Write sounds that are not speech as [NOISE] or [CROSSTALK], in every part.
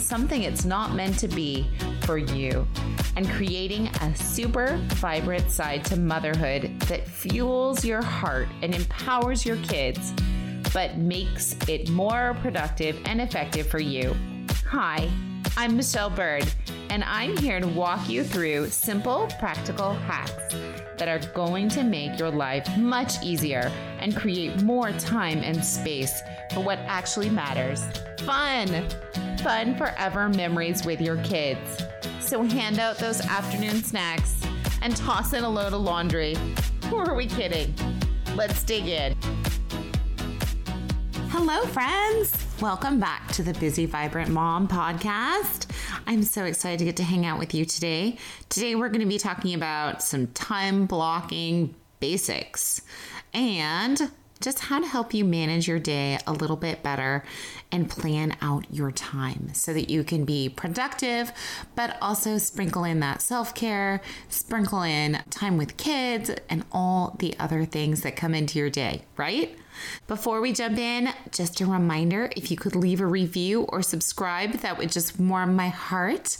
something it's not meant to be for you and creating a super vibrant side to motherhood that fuels your heart and empowers your kids, but makes it more productive and effective for you. Hi, I'm Michelle Bird, and I'm here to walk you through simple, practical hacks that are going to make your life much easier and create more time and space for what actually matters. Fun! Fun forever memories with your kids. So hand out those afternoon snacks and toss in a load of laundry. Who are we kidding? Let's dig in. Hello, friends. Welcome back to the Busy Vibrant Mom podcast. I'm so excited to get to hang out with you today. Today, we're going to be talking about some time blocking basics and just how to help you manage your day a little bit better and plan out your time so that you can be productive, but also sprinkle in that self care, sprinkle in time with kids, and all the other things that come into your day, right? Before we jump in, just a reminder if you could leave a review or subscribe, that would just warm my heart.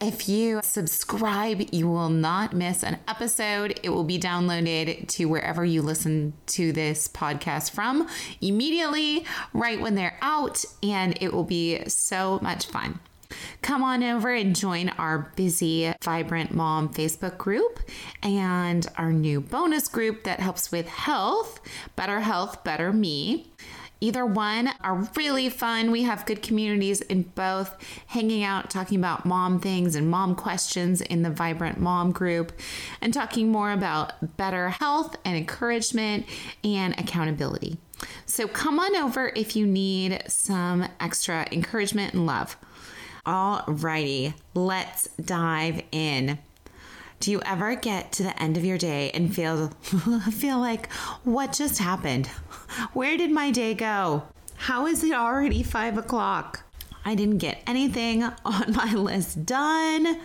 If you subscribe, you will not miss an episode. It will be downloaded to wherever you listen to this podcast from immediately, right when they're out, and it will be so much fun. Come on over and join our busy, vibrant mom Facebook group and our new bonus group that helps with health, better health, better me. Either one are really fun. We have good communities in both, hanging out, talking about mom things and mom questions in the Vibrant Mom group, and talking more about better health and encouragement and accountability. So come on over if you need some extra encouragement and love. Alrighty, let's dive in. Do you ever get to the end of your day and feel [LAUGHS] feel like what just happened? Where did my day go? How is it already five o'clock? I didn't get anything on my list done.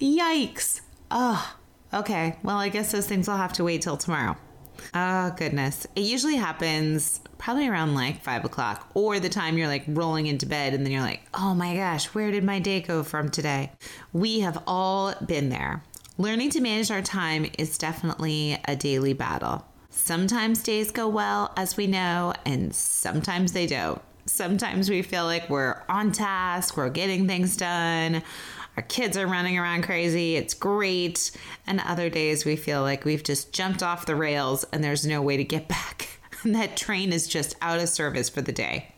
Yikes. Oh, okay. Well, I guess those things will have to wait till tomorrow. Oh, goodness. It usually happens probably around like five o'clock or the time you're like rolling into bed and then you're like, oh my gosh, where did my day go from today? We have all been there. Learning to manage our time is definitely a daily battle. Sometimes days go well, as we know, and sometimes they don't. Sometimes we feel like we're on task, we're getting things done, our kids are running around crazy, it's great. And other days we feel like we've just jumped off the rails and there's no way to get [LAUGHS] back. And that train is just out of service for the day.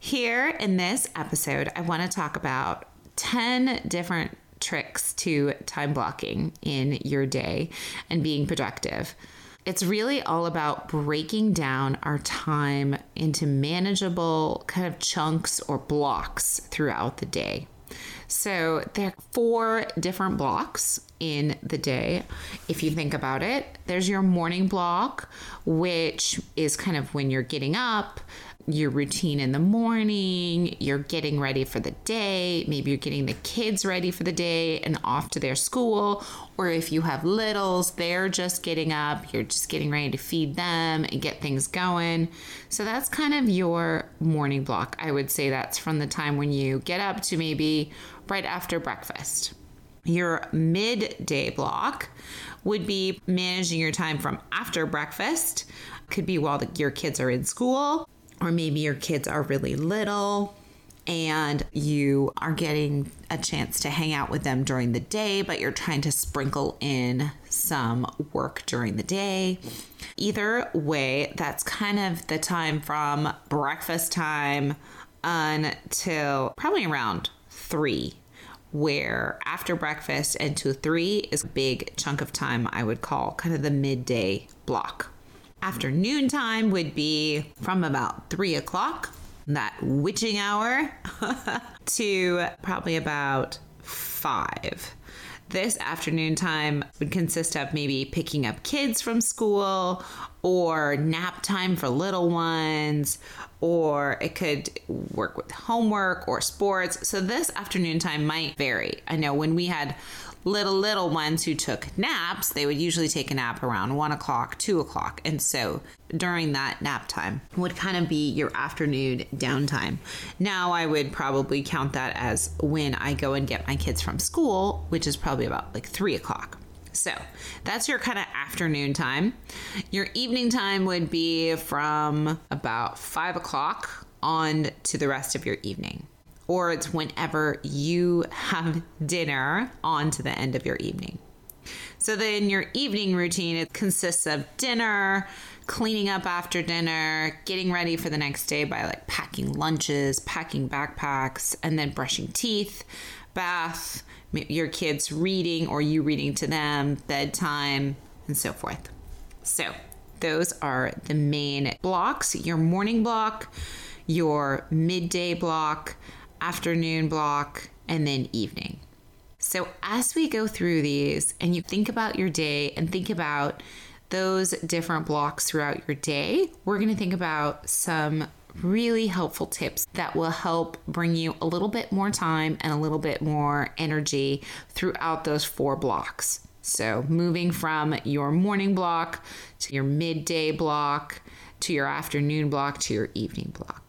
Here in this episode, I want to talk about 10 different tricks to time blocking in your day and being productive. It's really all about breaking down our time into manageable kind of chunks or blocks throughout the day. So there are four different blocks in the day. If you think about it, there's your morning block, which is kind of when you're getting up, your routine in the morning, you're getting ready for the day, maybe you're getting the kids ready for the day and off to their school, or if you have littles, they're just getting up, you're just getting ready to feed them and get things going. So that's kind of your morning block. I would say that's from the time when you get up to maybe right after breakfast. Your midday block would be managing your time from after breakfast, could be while the, your kids are in school, or maybe your kids are really little and you are getting a chance to hang out with them during the day, but you're trying to sprinkle in some work during the day. Either way, that's kind of the time from breakfast time until probably around three where after breakfast and to three is a big chunk of time I would call kind of the midday block. Afternoon time would be from about three o'clock, that witching hour, [LAUGHS] to probably about five. This afternoon time would consist of maybe picking up kids from school or nap time for little ones, or it could work with homework or sports. So this afternoon time might vary. I know when we had little little ones who took naps they would usually take a nap around one o'clock two o'clock. And so during that nap time would kind of be your afternoon downtime. Now i would probably count that as when i go and get my kids from school which is probably about like three o'clock. So that's your kind of afternoon time. Your evening time would be from about five o'clock on to the rest of your evening or it's whenever you have dinner on to the end of your evening. So then your evening routine it consists of dinner, cleaning up after dinner, getting ready for the next day by like packing lunches, packing backpacks, and then brushing teeth, bath, your kids reading or you reading to them, bedtime, and so forth. So, those are the main blocks your morning block, your midday block, afternoon block, and then evening. So, as we go through these and you think about your day and think about those different blocks throughout your day, we're going to think about some really helpful tips that will help bring you a little bit more time and a little bit more energy throughout those four blocks. So, moving from your morning block to your midday block to your afternoon block to your evening block.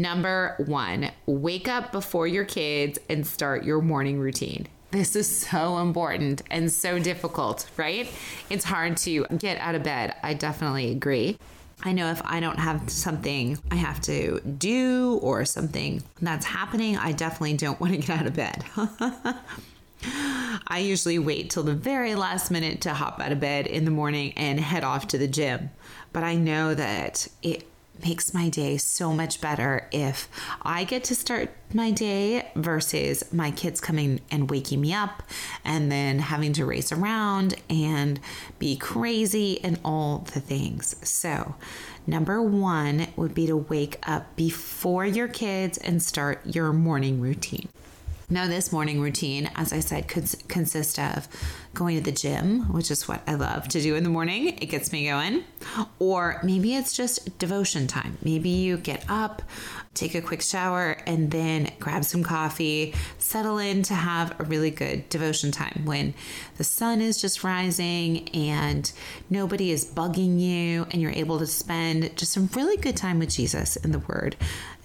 Number one, wake up before your kids and start your morning routine. This is so important and so difficult, right? It's hard to get out of bed. I definitely agree. I know if I don't have something I have to do or something that's happening, I definitely don't want to get out of bed. [LAUGHS] I usually wait till the very last minute to hop out of bed in the morning and head off to the gym. But I know that it makes my day so much better if I get to start my day versus my kids coming and waking me up and then having to race around and be crazy and all the things. So, number one would be to wake up before your kids and start your morning routine. Now, this morning routine, as I said, could consist of going to the gym, which is what I love to do in the morning. It gets me going. Or maybe it's just devotion time. Maybe you get up, take a quick shower, and then grab some coffee, settle in to have a really good devotion time when the sun is just rising and nobody is bugging you, and you're able to spend just some really good time with Jesus in the Word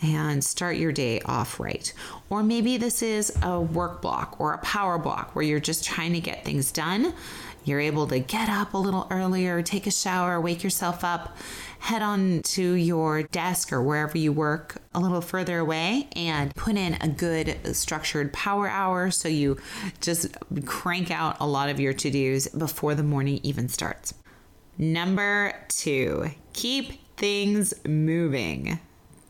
and start your day off right. Or maybe this is a work block or a power block where you're just trying to get things done. You're able to get up a little earlier, take a shower, wake yourself up, head on to your desk or wherever you work a little further away and put in a good structured power hour so you just crank out a lot of your to dos before the morning even starts. Number two, keep things moving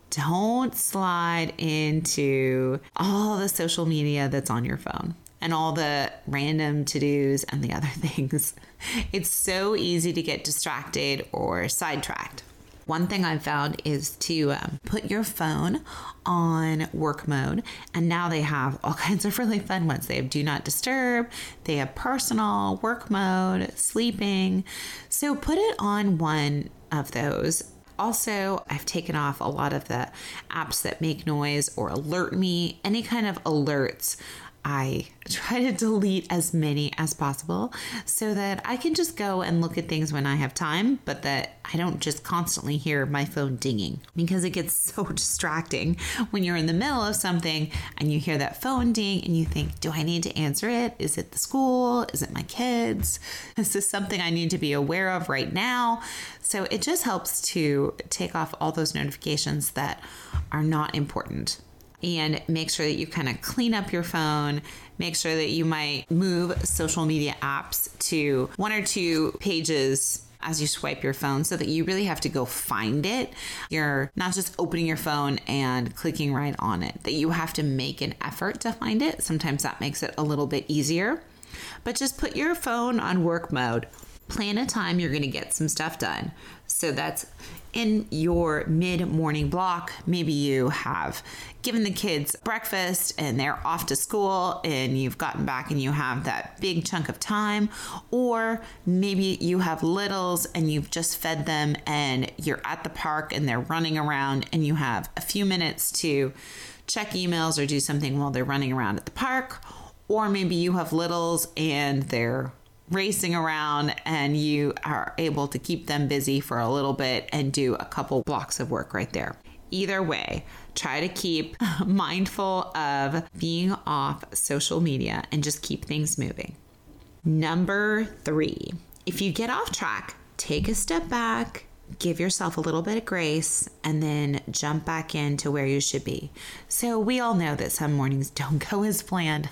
don't slide into all the social media that's on your phone and all the random to dos and the other [LAUGHS] things. It's so easy to get distracted or sidetracked. One thing I've found is to um, put your phone on work mode, and now they have all [LAUGHS] kinds of really fun ones. They have do not disturb, they have personal, work mode, sleeping. So put it on one of those also, I've taken off a lot of the apps that make noise or alert me, any kind of alerts I [LAUGHS] try to delete as many as possible so that I can just go and look at things when I have time, but that I don't just constantly hear my phone dinging because it gets [LAUGHS] so distracting when you're in the middle of something and you hear that phone ding and you think, do I need to answer it? Is it the school? Is it my kids? [LAUGHS] Is this something I need to be aware of right now? So it just helps to take off all those notifications that are not important and make sure that you kind of clean up your phone. Make sure that you might move social media apps to one or two pages as you swipe your phone so that you really have to go find it. You're not just opening your phone and clicking right on it, that you have to make an effort to find it. Sometimes that makes it a little bit easier. But just put your phone on work mode. Plan a time you're going to get some stuff done. So that's in your mid morning block. Maybe you have given the kids breakfast and they're off to school and you've gotten back and you have that big chunk of time. Or maybe you have littles and you've just fed them and you're at the park and they're running around and you have a few minutes to check emails or do something while they're running around at the park. Or maybe you have littles and they're racing around and you are able to keep them busy for a little bit and do a couple blocks of work right there. Either way, try to keep [LAUGHS] mindful of being off social media and just keep things moving. Number three, if you get off track, take a step back, give yourself a little bit of grace, and then jump back into where you should be. So, we all know that some mornings [LAUGHS] don't go as planned.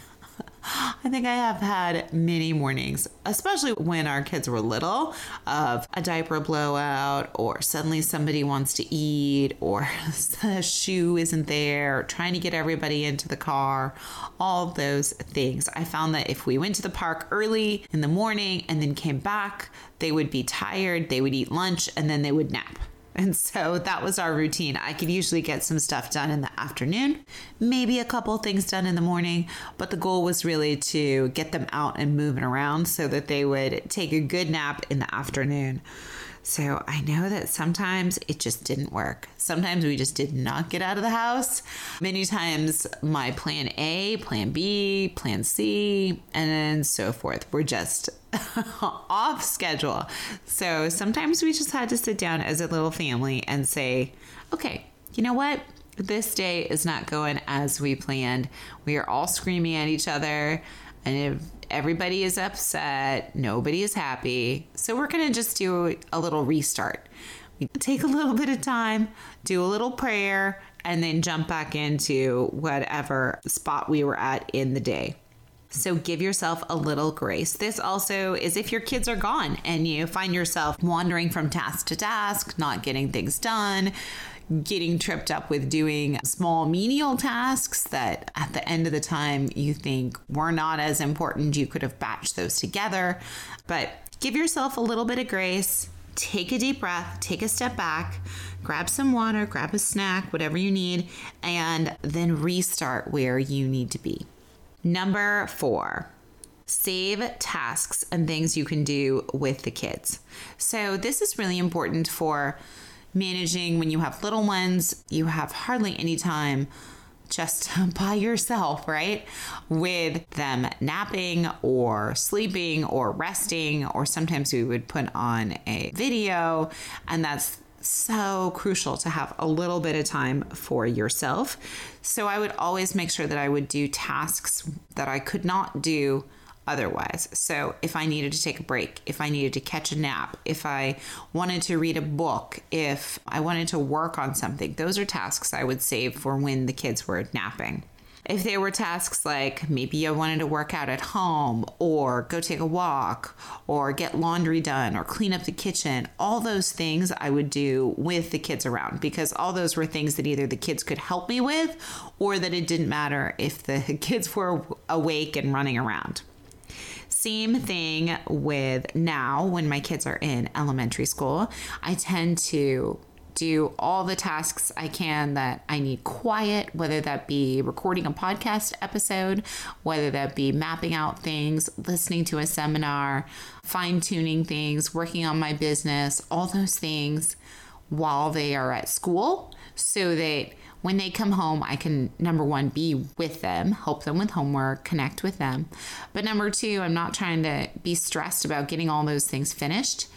I think I have had many mornings, especially when our kids were little, of a diaper blowout, or suddenly somebody wants to eat, or [LAUGHS] the shoe isn't there, trying to get everybody into the car, all those things. I found that if we went to the park early in the morning and then came back, they would be tired, they would eat lunch, and then they would nap. And so that was our routine. I could usually get some stuff done in the afternoon, maybe a couple things done in the morning, but the goal was really to get them out and moving around so that they would take a good nap in the afternoon. So I know that sometimes it just didn't work. Sometimes we just did not get out of the house. Many times my plan A, plan B, plan C, and so forth were just [LAUGHS] off schedule. So sometimes we just had to sit down as a little family and say, okay, you know what? This day is not going as we planned. We are all screaming at each other. And everybody is upset, nobody is happy. So we're going to just do a little restart. We take a little bit of time, do a little prayer, and then jump back into whatever spot we were at in the day. So give yourself a little grace. This also is if your kids are gone and you find yourself wandering from task to task, not getting things done, getting tripped up with doing small menial tasks that at the end of the time you think were not as important. You could have batched those together. But give yourself a little bit of grace. Take a deep breath, take a step back, grab some water, grab a snack, whatever you need, and then restart where you need to be. Number four, save tasks and things you can do with the kids. So, this is really important for managing when you have little ones, you have hardly any time just [LAUGHS] by yourself, right? With them napping or sleeping or resting, or sometimes we would put on a video, and that's so crucial to have a little bit of time for yourself. So I would always make sure that I would do tasks that I could not do otherwise. So, if I needed to take a break, if I needed to catch a nap, if I wanted to read a book, if I wanted to work on something, those are tasks I would save for when the kids were napping. If they were tasks like maybe I wanted to work out at home or go take a walk or get laundry done or clean up the kitchen, all those things I would do with the kids around because all those were things that either the kids could help me with or that it didn't matter if the [LAUGHS] kids were awake and running around. Same thing with now when my kids are in elementary school. I tend to do all the tasks I can that I need quiet, whether that be recording a podcast episode, whether that be mapping out things, listening to a seminar, fine tuning things, working on my business, all those things while they are at school so that when they come home, I can, number one, be with them, help them with homework, connect with them. But number two, I'm not trying to be stressed about getting all those things finished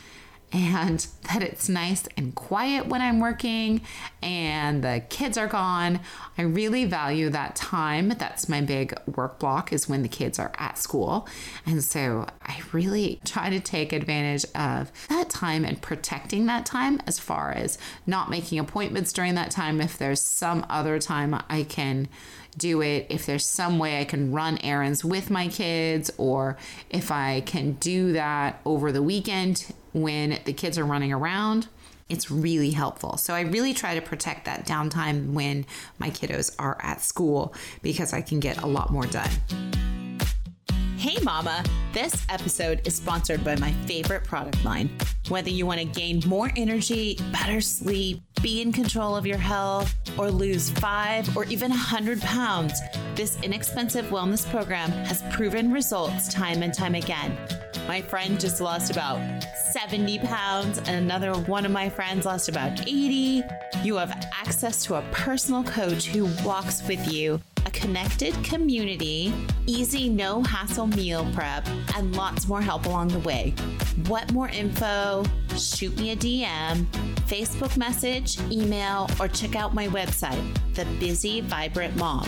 and [LAUGHS] that it's nice and quiet when I'm working and the kids are gone. I really value that time. That's my big work block is when the kids are at school. And so I really try to take advantage of that time and protecting that time as far as not making appointments during that time if there's some other time I can do it if there's some way I can run errands with my kids or if I can do that over the weekend when the kids are running around. It's really helpful. So I really try to protect that downtime when my kiddos are at school because I can get a lot more done. Hey, Mama! This episode is sponsored by my favorite product line. Whether you want to gain more energy, better sleep, be in control of your health, or lose five or even 100 pounds, this inexpensive wellness program has proven results time and time again. My friend just lost about 70 pounds, and another one of my friends lost about 80. You have access to a personal coach who walks with you connected community, easy, no hassle meal prep, and lots more help along the way. What more info? Shoot me a DM, Facebook message, email, or check out my website, The Busy Vibrant Mom.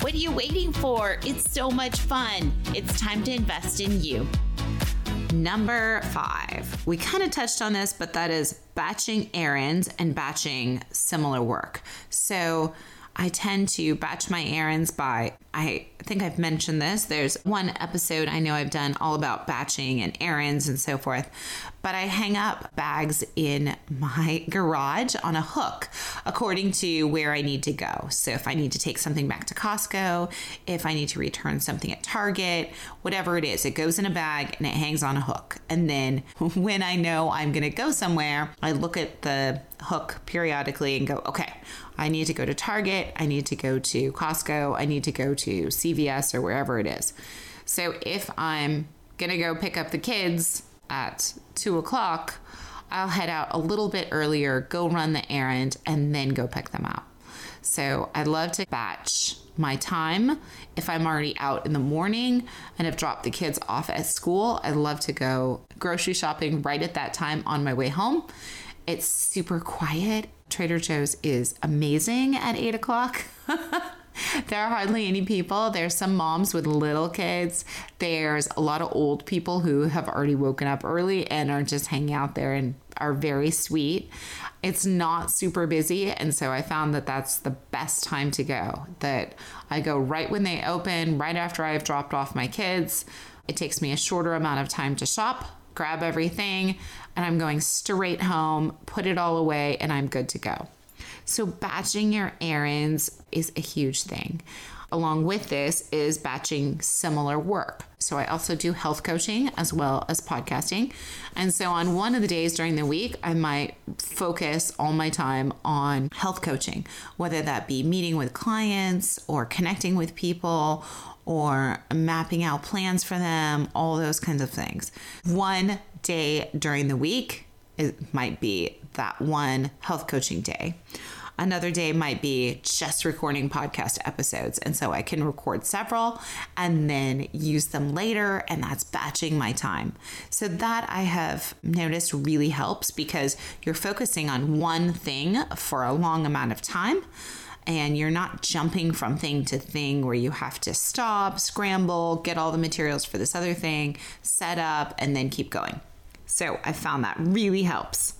What are you waiting for? It's so much fun. It's time to invest in you. Number five, we kind of touched on this, but that is batching errands and batching similar work. So, I tend to batch my errands by, I think I've mentioned this. There's one episode I know I've done all about batching and errands and so forth, but I hang up bags in my [LAUGHS] garage on a hook according to where I need to go. So if I need to take something back to Costco, if I need to return something at Target, whatever it is, it goes in a bag and it hangs on a hook. And then [LAUGHS] when I know I'm going to go somewhere, I look at the hook periodically and go, okay, I need to go to Target, I need to go to Costco, I need to go to CVS or wherever it is. So if I'm gonna go pick up the kids at two o'clock, I'll head out a little bit earlier, go run the errand, and then go pick them up. So I love to batch my time. If I'm already out in the morning and have dropped the kids off at school, I love to go grocery shopping right at that time on my way home. It's super quiet Trader Joe's is amazing at eight o'clock. [LAUGHS] there are hardly any people. There's some moms with little kids. There's a lot of old people who have already woken up early and are just hanging out there and are very sweet. It's not super busy. And so I found that that's the best time to go. That I go right when they open, right after I've dropped off my kids. It takes me a shorter amount of time to shop grab everything, and I'm going straight home, put it all away, and I'm good to go. So, batching your errands is a huge thing. Along with this is batching similar work. So, I also do health coaching as well as podcasting. And so, on one of the days during the week, I might focus all my time on health coaching, whether that be meeting with clients or connecting with people or mapping out plans for them, all those kinds of things. One day during the week it might be that one health coaching day. Another day might be just recording podcast episodes. And so I can record several and then use them later, and that's batching my time. So that I have noticed really helps because you're focusing on one thing for a long amount of time and you're not jumping from thing to thing where you have to stop, scramble, get all the materials for this other thing, set up, and then keep going. So I found that really helps.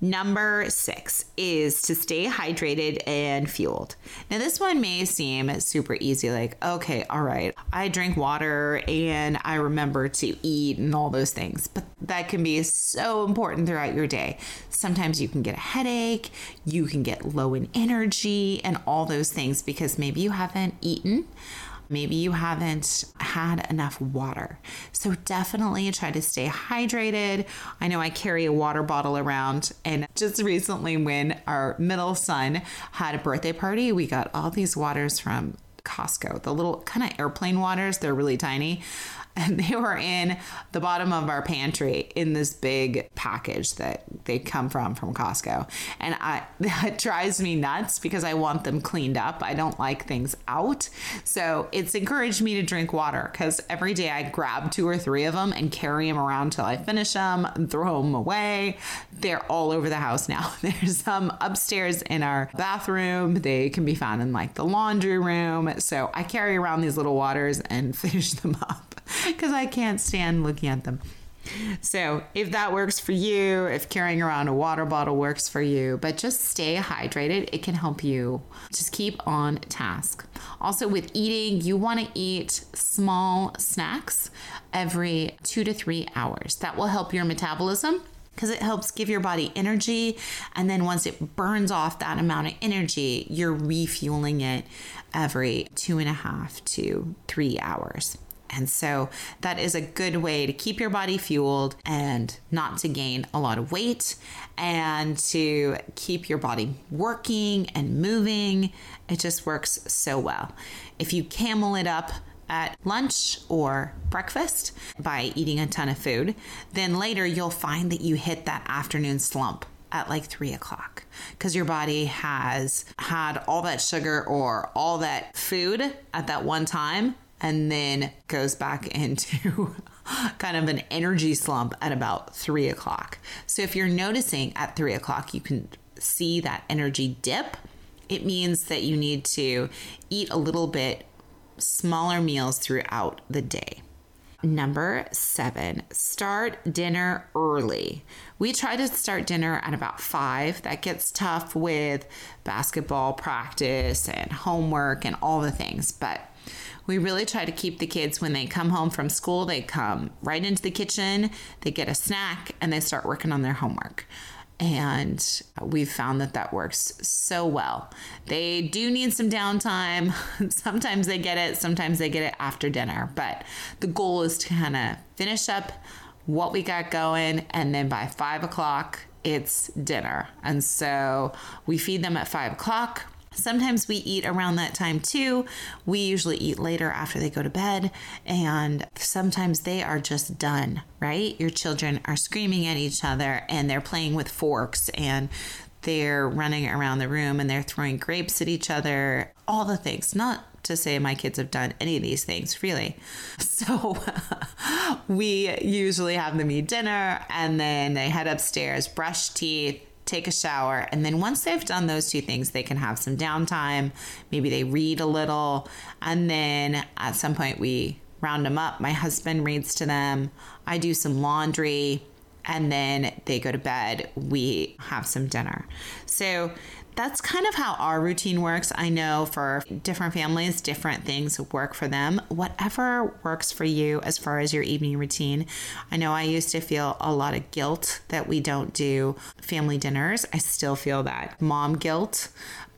Number six is to stay hydrated and fueled. Now, this one may seem super easy like, okay, all right, I drink water and I remember to eat and all those things, but that can be so important throughout your day. Sometimes you can get a headache, you can get low in energy, and all those things because maybe you haven't eaten. Maybe you haven't had enough water. So definitely try to stay hydrated. I know I carry a water bottle around, and just recently, when our middle son had a birthday party, we got all these waters from Costco, the little kind of airplane waters. They're really tiny [LAUGHS] and they were in the bottom of our pantry in this big package that they come from from Costco. And I [LAUGHS] that drives me nuts because I want them cleaned up. I don't like things out. So it's encouraged me to drink water because every day I grab two or three of them and carry them around till I finish them and throw them away. They're all over the house now. [LAUGHS] There's some upstairs in our bathroom. They can be found in like the laundry room. So I carry around these little waters and finish them up [LAUGHS] because I can't stand looking at them. So, if that works for you, if carrying around a water bottle works for you, but just stay hydrated, it can help you just keep on task. Also, with eating, you want to eat small snacks every two to three hours. That will help your metabolism because it helps give your body energy. And then once it burns off that amount of energy, you're refueling it every two and a half to three hours And so that is a good way to keep your body fueled and not to gain a lot of weight and to keep your body working and moving. It just works so well. If you camel it up, at lunch or breakfast by eating a ton of food, then later you'll find that you hit that afternoon slump at like three o'clock because your body has had all that sugar or all that food at that one time and then goes back [LAUGHS] into kind of an energy slump at about three o'clock. So if you're noticing at three o'clock, you can see that energy dip. It means that you need to eat a little bit smaller meals throughout the day. Number seven, start dinner early. We try to start dinner at about five. That gets tough with basketball practice and homework and all the things, but we really try to keep the kids when they come home from school, they come right into the kitchen, they get a snack, and they start working on their homework and we've found that that works so well. They do need some downtime. [LAUGHS] sometimes they get it, sometimes they get it after dinner, but the goal is to kind of finish up what we got going, and then by five o'clock, it's dinner. And so we feed them at five o'clock. Sometimes we eat around that time too. We usually eat later after they go to bed, and sometimes they are just done, right? Your children are screaming at each other and they're playing with forks and they're running around the room and they're throwing grapes at each other, all the things. Not to say my kids have done any of these things, really. [LAUGHS] So [LAUGHS] we usually have them eat dinner and then they head upstairs, brush teeth, take a shower. And then once they've done those two things, they can have some downtime. Maybe they read a little. And then at some point, we round them up. My husband reads to them. I do some laundry. And then they go to bed. We have some dinner. So that's kind of how our routine works. I know for different families, different things work for them. Whatever works for you as far as your evening routine. I know I used to feel a lot of guilt that we don't do family dinners. I still feel that mom guilt.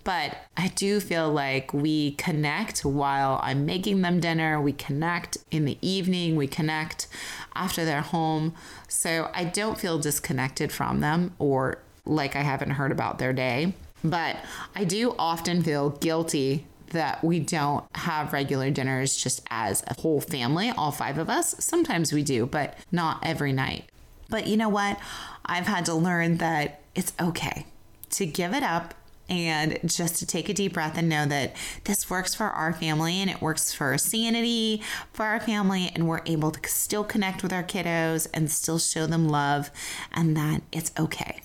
But I do feel like we connect while I'm making them dinner. We connect in the evening. We connect after they're home. So I don't feel disconnected from them or like I haven't heard about their day. But I do often feel guilty that we don't have regular dinners just as a whole family, all five of us. Sometimes we do, but not every night. But you know what? I've had to learn that it's okay to give it up and just to take a deep breath and know that this works for our family and it works for sanity for our family and we're able to still connect with our kiddos and still show them love and that it's okay.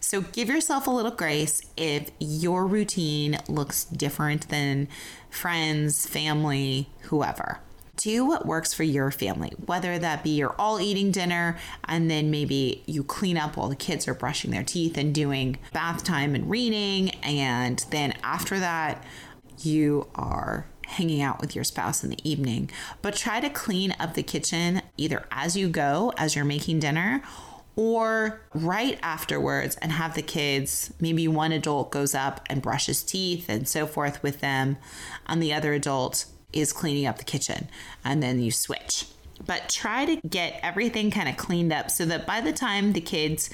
So give yourself a little grace if your routine looks different than friends, family, whoever. Do what works for your family, whether that be you're all eating dinner and then maybe you clean up while the kids are brushing their teeth and doing bath time and reading. And then after that, you are hanging out with your spouse in the evening. But try to clean up the kitchen either as you go, as you're making dinner, or right afterwards and have the kids, maybe one adult goes up and brushes teeth and so forth with them, and the other adult is cleaning up the kitchen, and then you switch. But try to get everything kind of cleaned up so that by the time the kids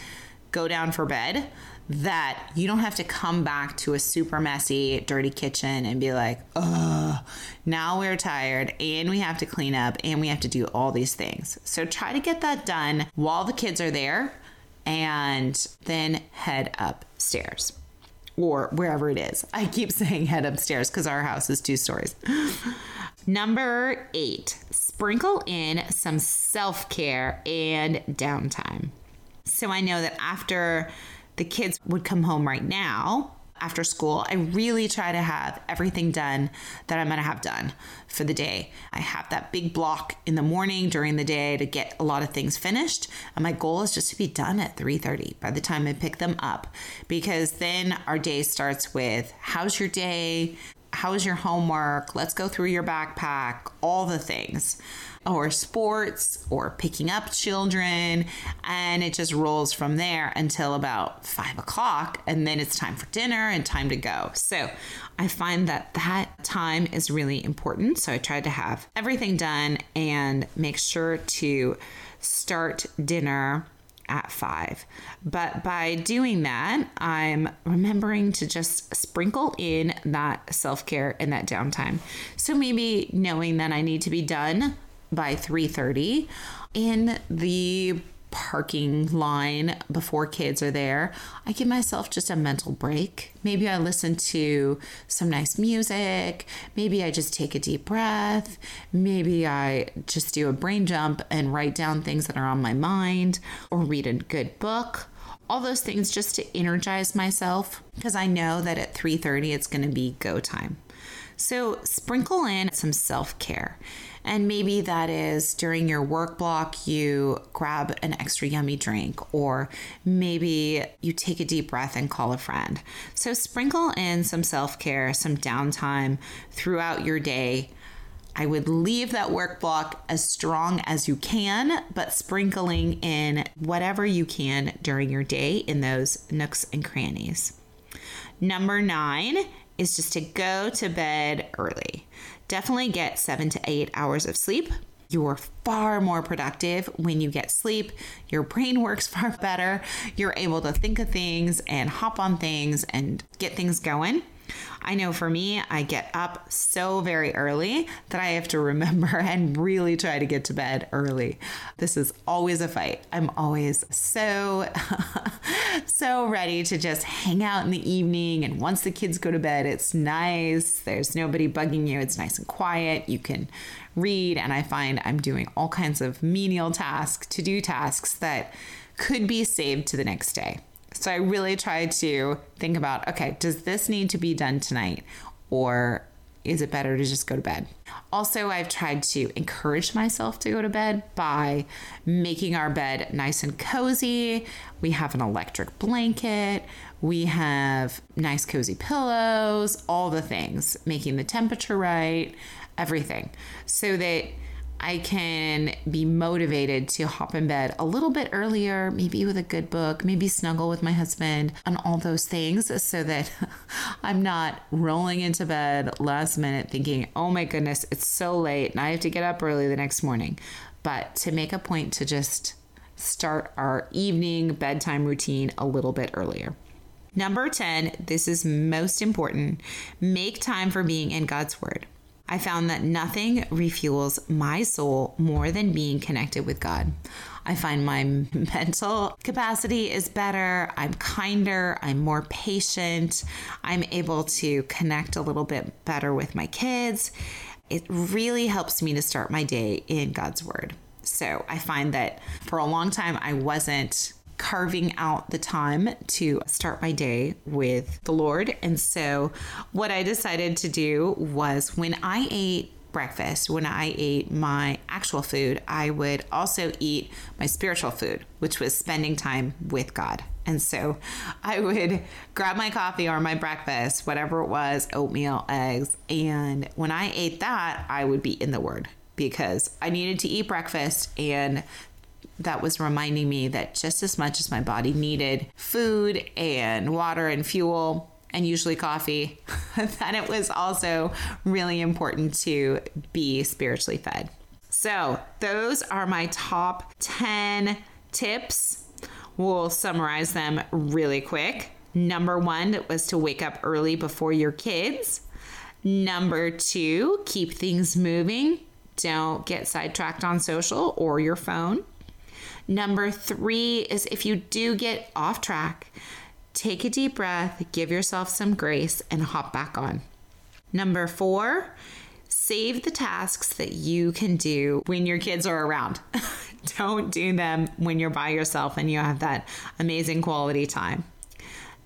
go down for bed, that you don't have to come back to a super messy, dirty kitchen and be like, oh, now we're tired and we have to clean up and we have to do all these things. So try to get that done while the kids are there and then head upstairs or wherever it is. I keep [LAUGHS] saying head upstairs because our house is two stories. [LAUGHS] Number eight, sprinkle in some self care and downtime. So I know that after the kids would come home right now after school, I really try to have everything done that I'm going to have done for the day. I have that big block in the morning during the day to get a lot of things finished, and my goal is just to be done at 3:30 by the time I pick them up because then our day starts with how's your day? how's your homework? Let's go through your backpack, all the things or sports or picking up children. And it just rolls from there until about five o'clock. And then it's time for dinner and time to go. So I find that that time is really important. So I try to have everything done and make sure to start dinner at five. But by doing that, I'm remembering to just sprinkle in that self care and that downtime. So maybe knowing that I need to be done by 3:30 in the parking line before kids are there, I give myself just a mental break. Maybe I listen to some nice music. Maybe I just take a deep breath. Maybe I just do a brain jump and write down things that are on my mind or read a good book. All those things just to energize myself because I know that at 3:30 it's going to be go time. So sprinkle in some self-care. And maybe that is during your work block, you grab an extra yummy drink, or maybe you take a deep breath and call a friend. So sprinkle in some self care, some downtime throughout your day. I would leave that work block as strong as you can, but sprinkling in whatever you can during your day in those nooks and crannies. Number nine is just to go to bed early. Definitely get seven to eight hours of sleep. You're far more productive when you get sleep. Your brain [LAUGHS] works far better. You're able to think of things and hop on things and get things going. I know for me, I get up so very early that I have to remember [LAUGHS] and really try to get to bed early. This is always a fight. I'm always so, [LAUGHS] so ready to just hang out in the evening. And once the kids go to bed, it's nice. There's nobody bugging you. It's nice and quiet. You can read. And I find I'm doing all kinds of menial tasks, to do tasks that could be saved to the next day. So I really try to think about okay, does this need to be done tonight? Or is it better to just go to bed? Also, I've tried to encourage myself to go to bed by making our bed nice and cozy. We have an electric blanket, we have nice cozy pillows, all the things, making the temperature right, everything, so that I can be motivated to hop in bed a little bit earlier, maybe with a good book, maybe snuggle with my husband, and all those things so that [LAUGHS] I'm not rolling into bed last minute thinking, oh my goodness, it's so late and I have to get up early the next morning. But to make a point to just start our evening bedtime routine a little bit earlier. Number 10, this is most important make time for being in God's Word. I found that nothing refuels my soul more than being connected with God. I find my [LAUGHS] mental capacity is better. I'm kinder. I'm more patient. I'm able to connect a little bit better with my kids. It really helps me to start my day in God's Word. So I find that for a long time, I wasn't carving out the time to start my day with the Lord. And so, what I decided to do was when I ate breakfast, when I ate my actual food, I would also eat my spiritual food, which was spending time with God. And so I would grab my coffee or my breakfast, whatever it was, oatmeal, eggs. And when I ate that, I would be in the Word because I needed to eat breakfast and that was reminding me that just as much as my body needed food and water and fuel, and usually coffee, [LAUGHS] that it was also really important to be spiritually fed. So, those are my top 10 tips. We'll summarize them really quick. Number one was to wake up early before your kids. Number two, keep things moving. Don't get sidetracked on social or your phone. Number three is if you do get off track, take a deep breath, give yourself some grace, and hop back on. Number four, save the tasks that you can do when your kids are around. [LAUGHS] Don't do them when you're by yourself and you have that amazing quality time.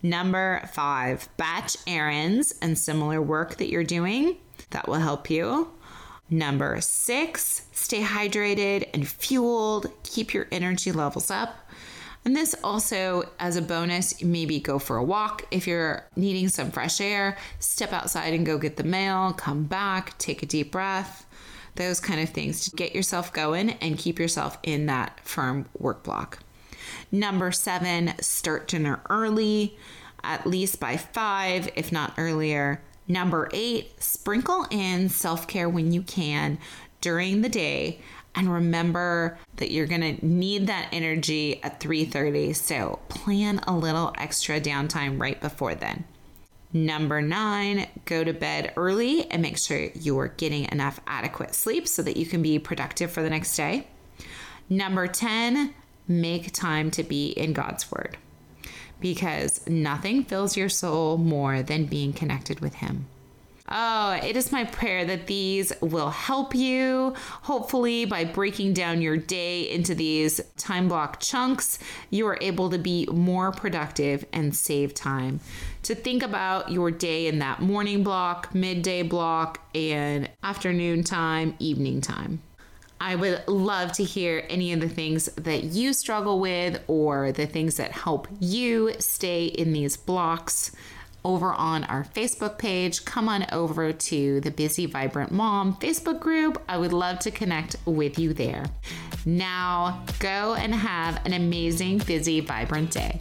Number five, batch errands and similar work that you're doing. That will help you. Number six, stay hydrated and fueled. Keep your energy levels up. And this also, as a bonus, maybe go for a walk if you're needing some fresh air, step outside and go get the mail, come back, take a deep breath, those kind of things to get yourself going and keep yourself in that firm work block. Number seven, start dinner early, at least by five, if not earlier. Number eight, sprinkle in self care when you can during the day. And remember that you're going to need that energy at 3:30 so plan a little extra downtime right before then. Number nine, go to bed early and make sure you're getting enough adequate sleep so that you can be productive for the next day. Number 10, make time to be in God's Word because nothing fills your soul more than being connected with Him. Oh, it is my prayer that these will help you. Hopefully, by breaking down your day into these time block chunks, you are able to be more productive and save time. To think about your day in that morning block, midday block, and afternoon time, evening time. I would love to hear any of the things that you struggle with or the things that help you stay in these blocks over on our Facebook page. Come on over to the Busy Vibrant Mom Facebook group. I would love to connect with you there. Now, go and have an amazing, busy, vibrant day.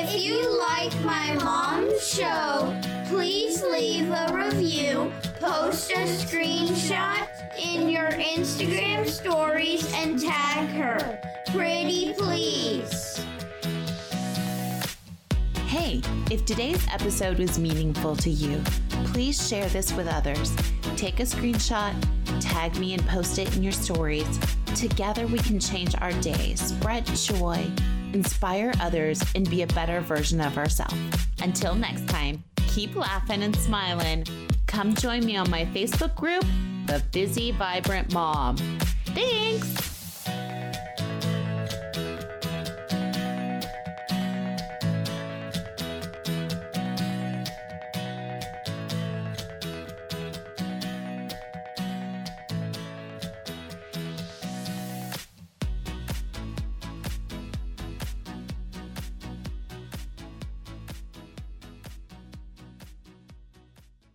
If you like my mom's show, please leave a review, post a screenshot in your Instagram stories, and tag her. Pretty please. Hey, if today's episode was meaningful to you, please share this with others. Take a screenshot, tag me, and post it in your stories. Together, we can change our day, spread joy, inspire others, and be a better version of ourselves. Until next time, keep laughing and smiling. Come join me on my Facebook group, The Busy Vibrant Mom. Thanks.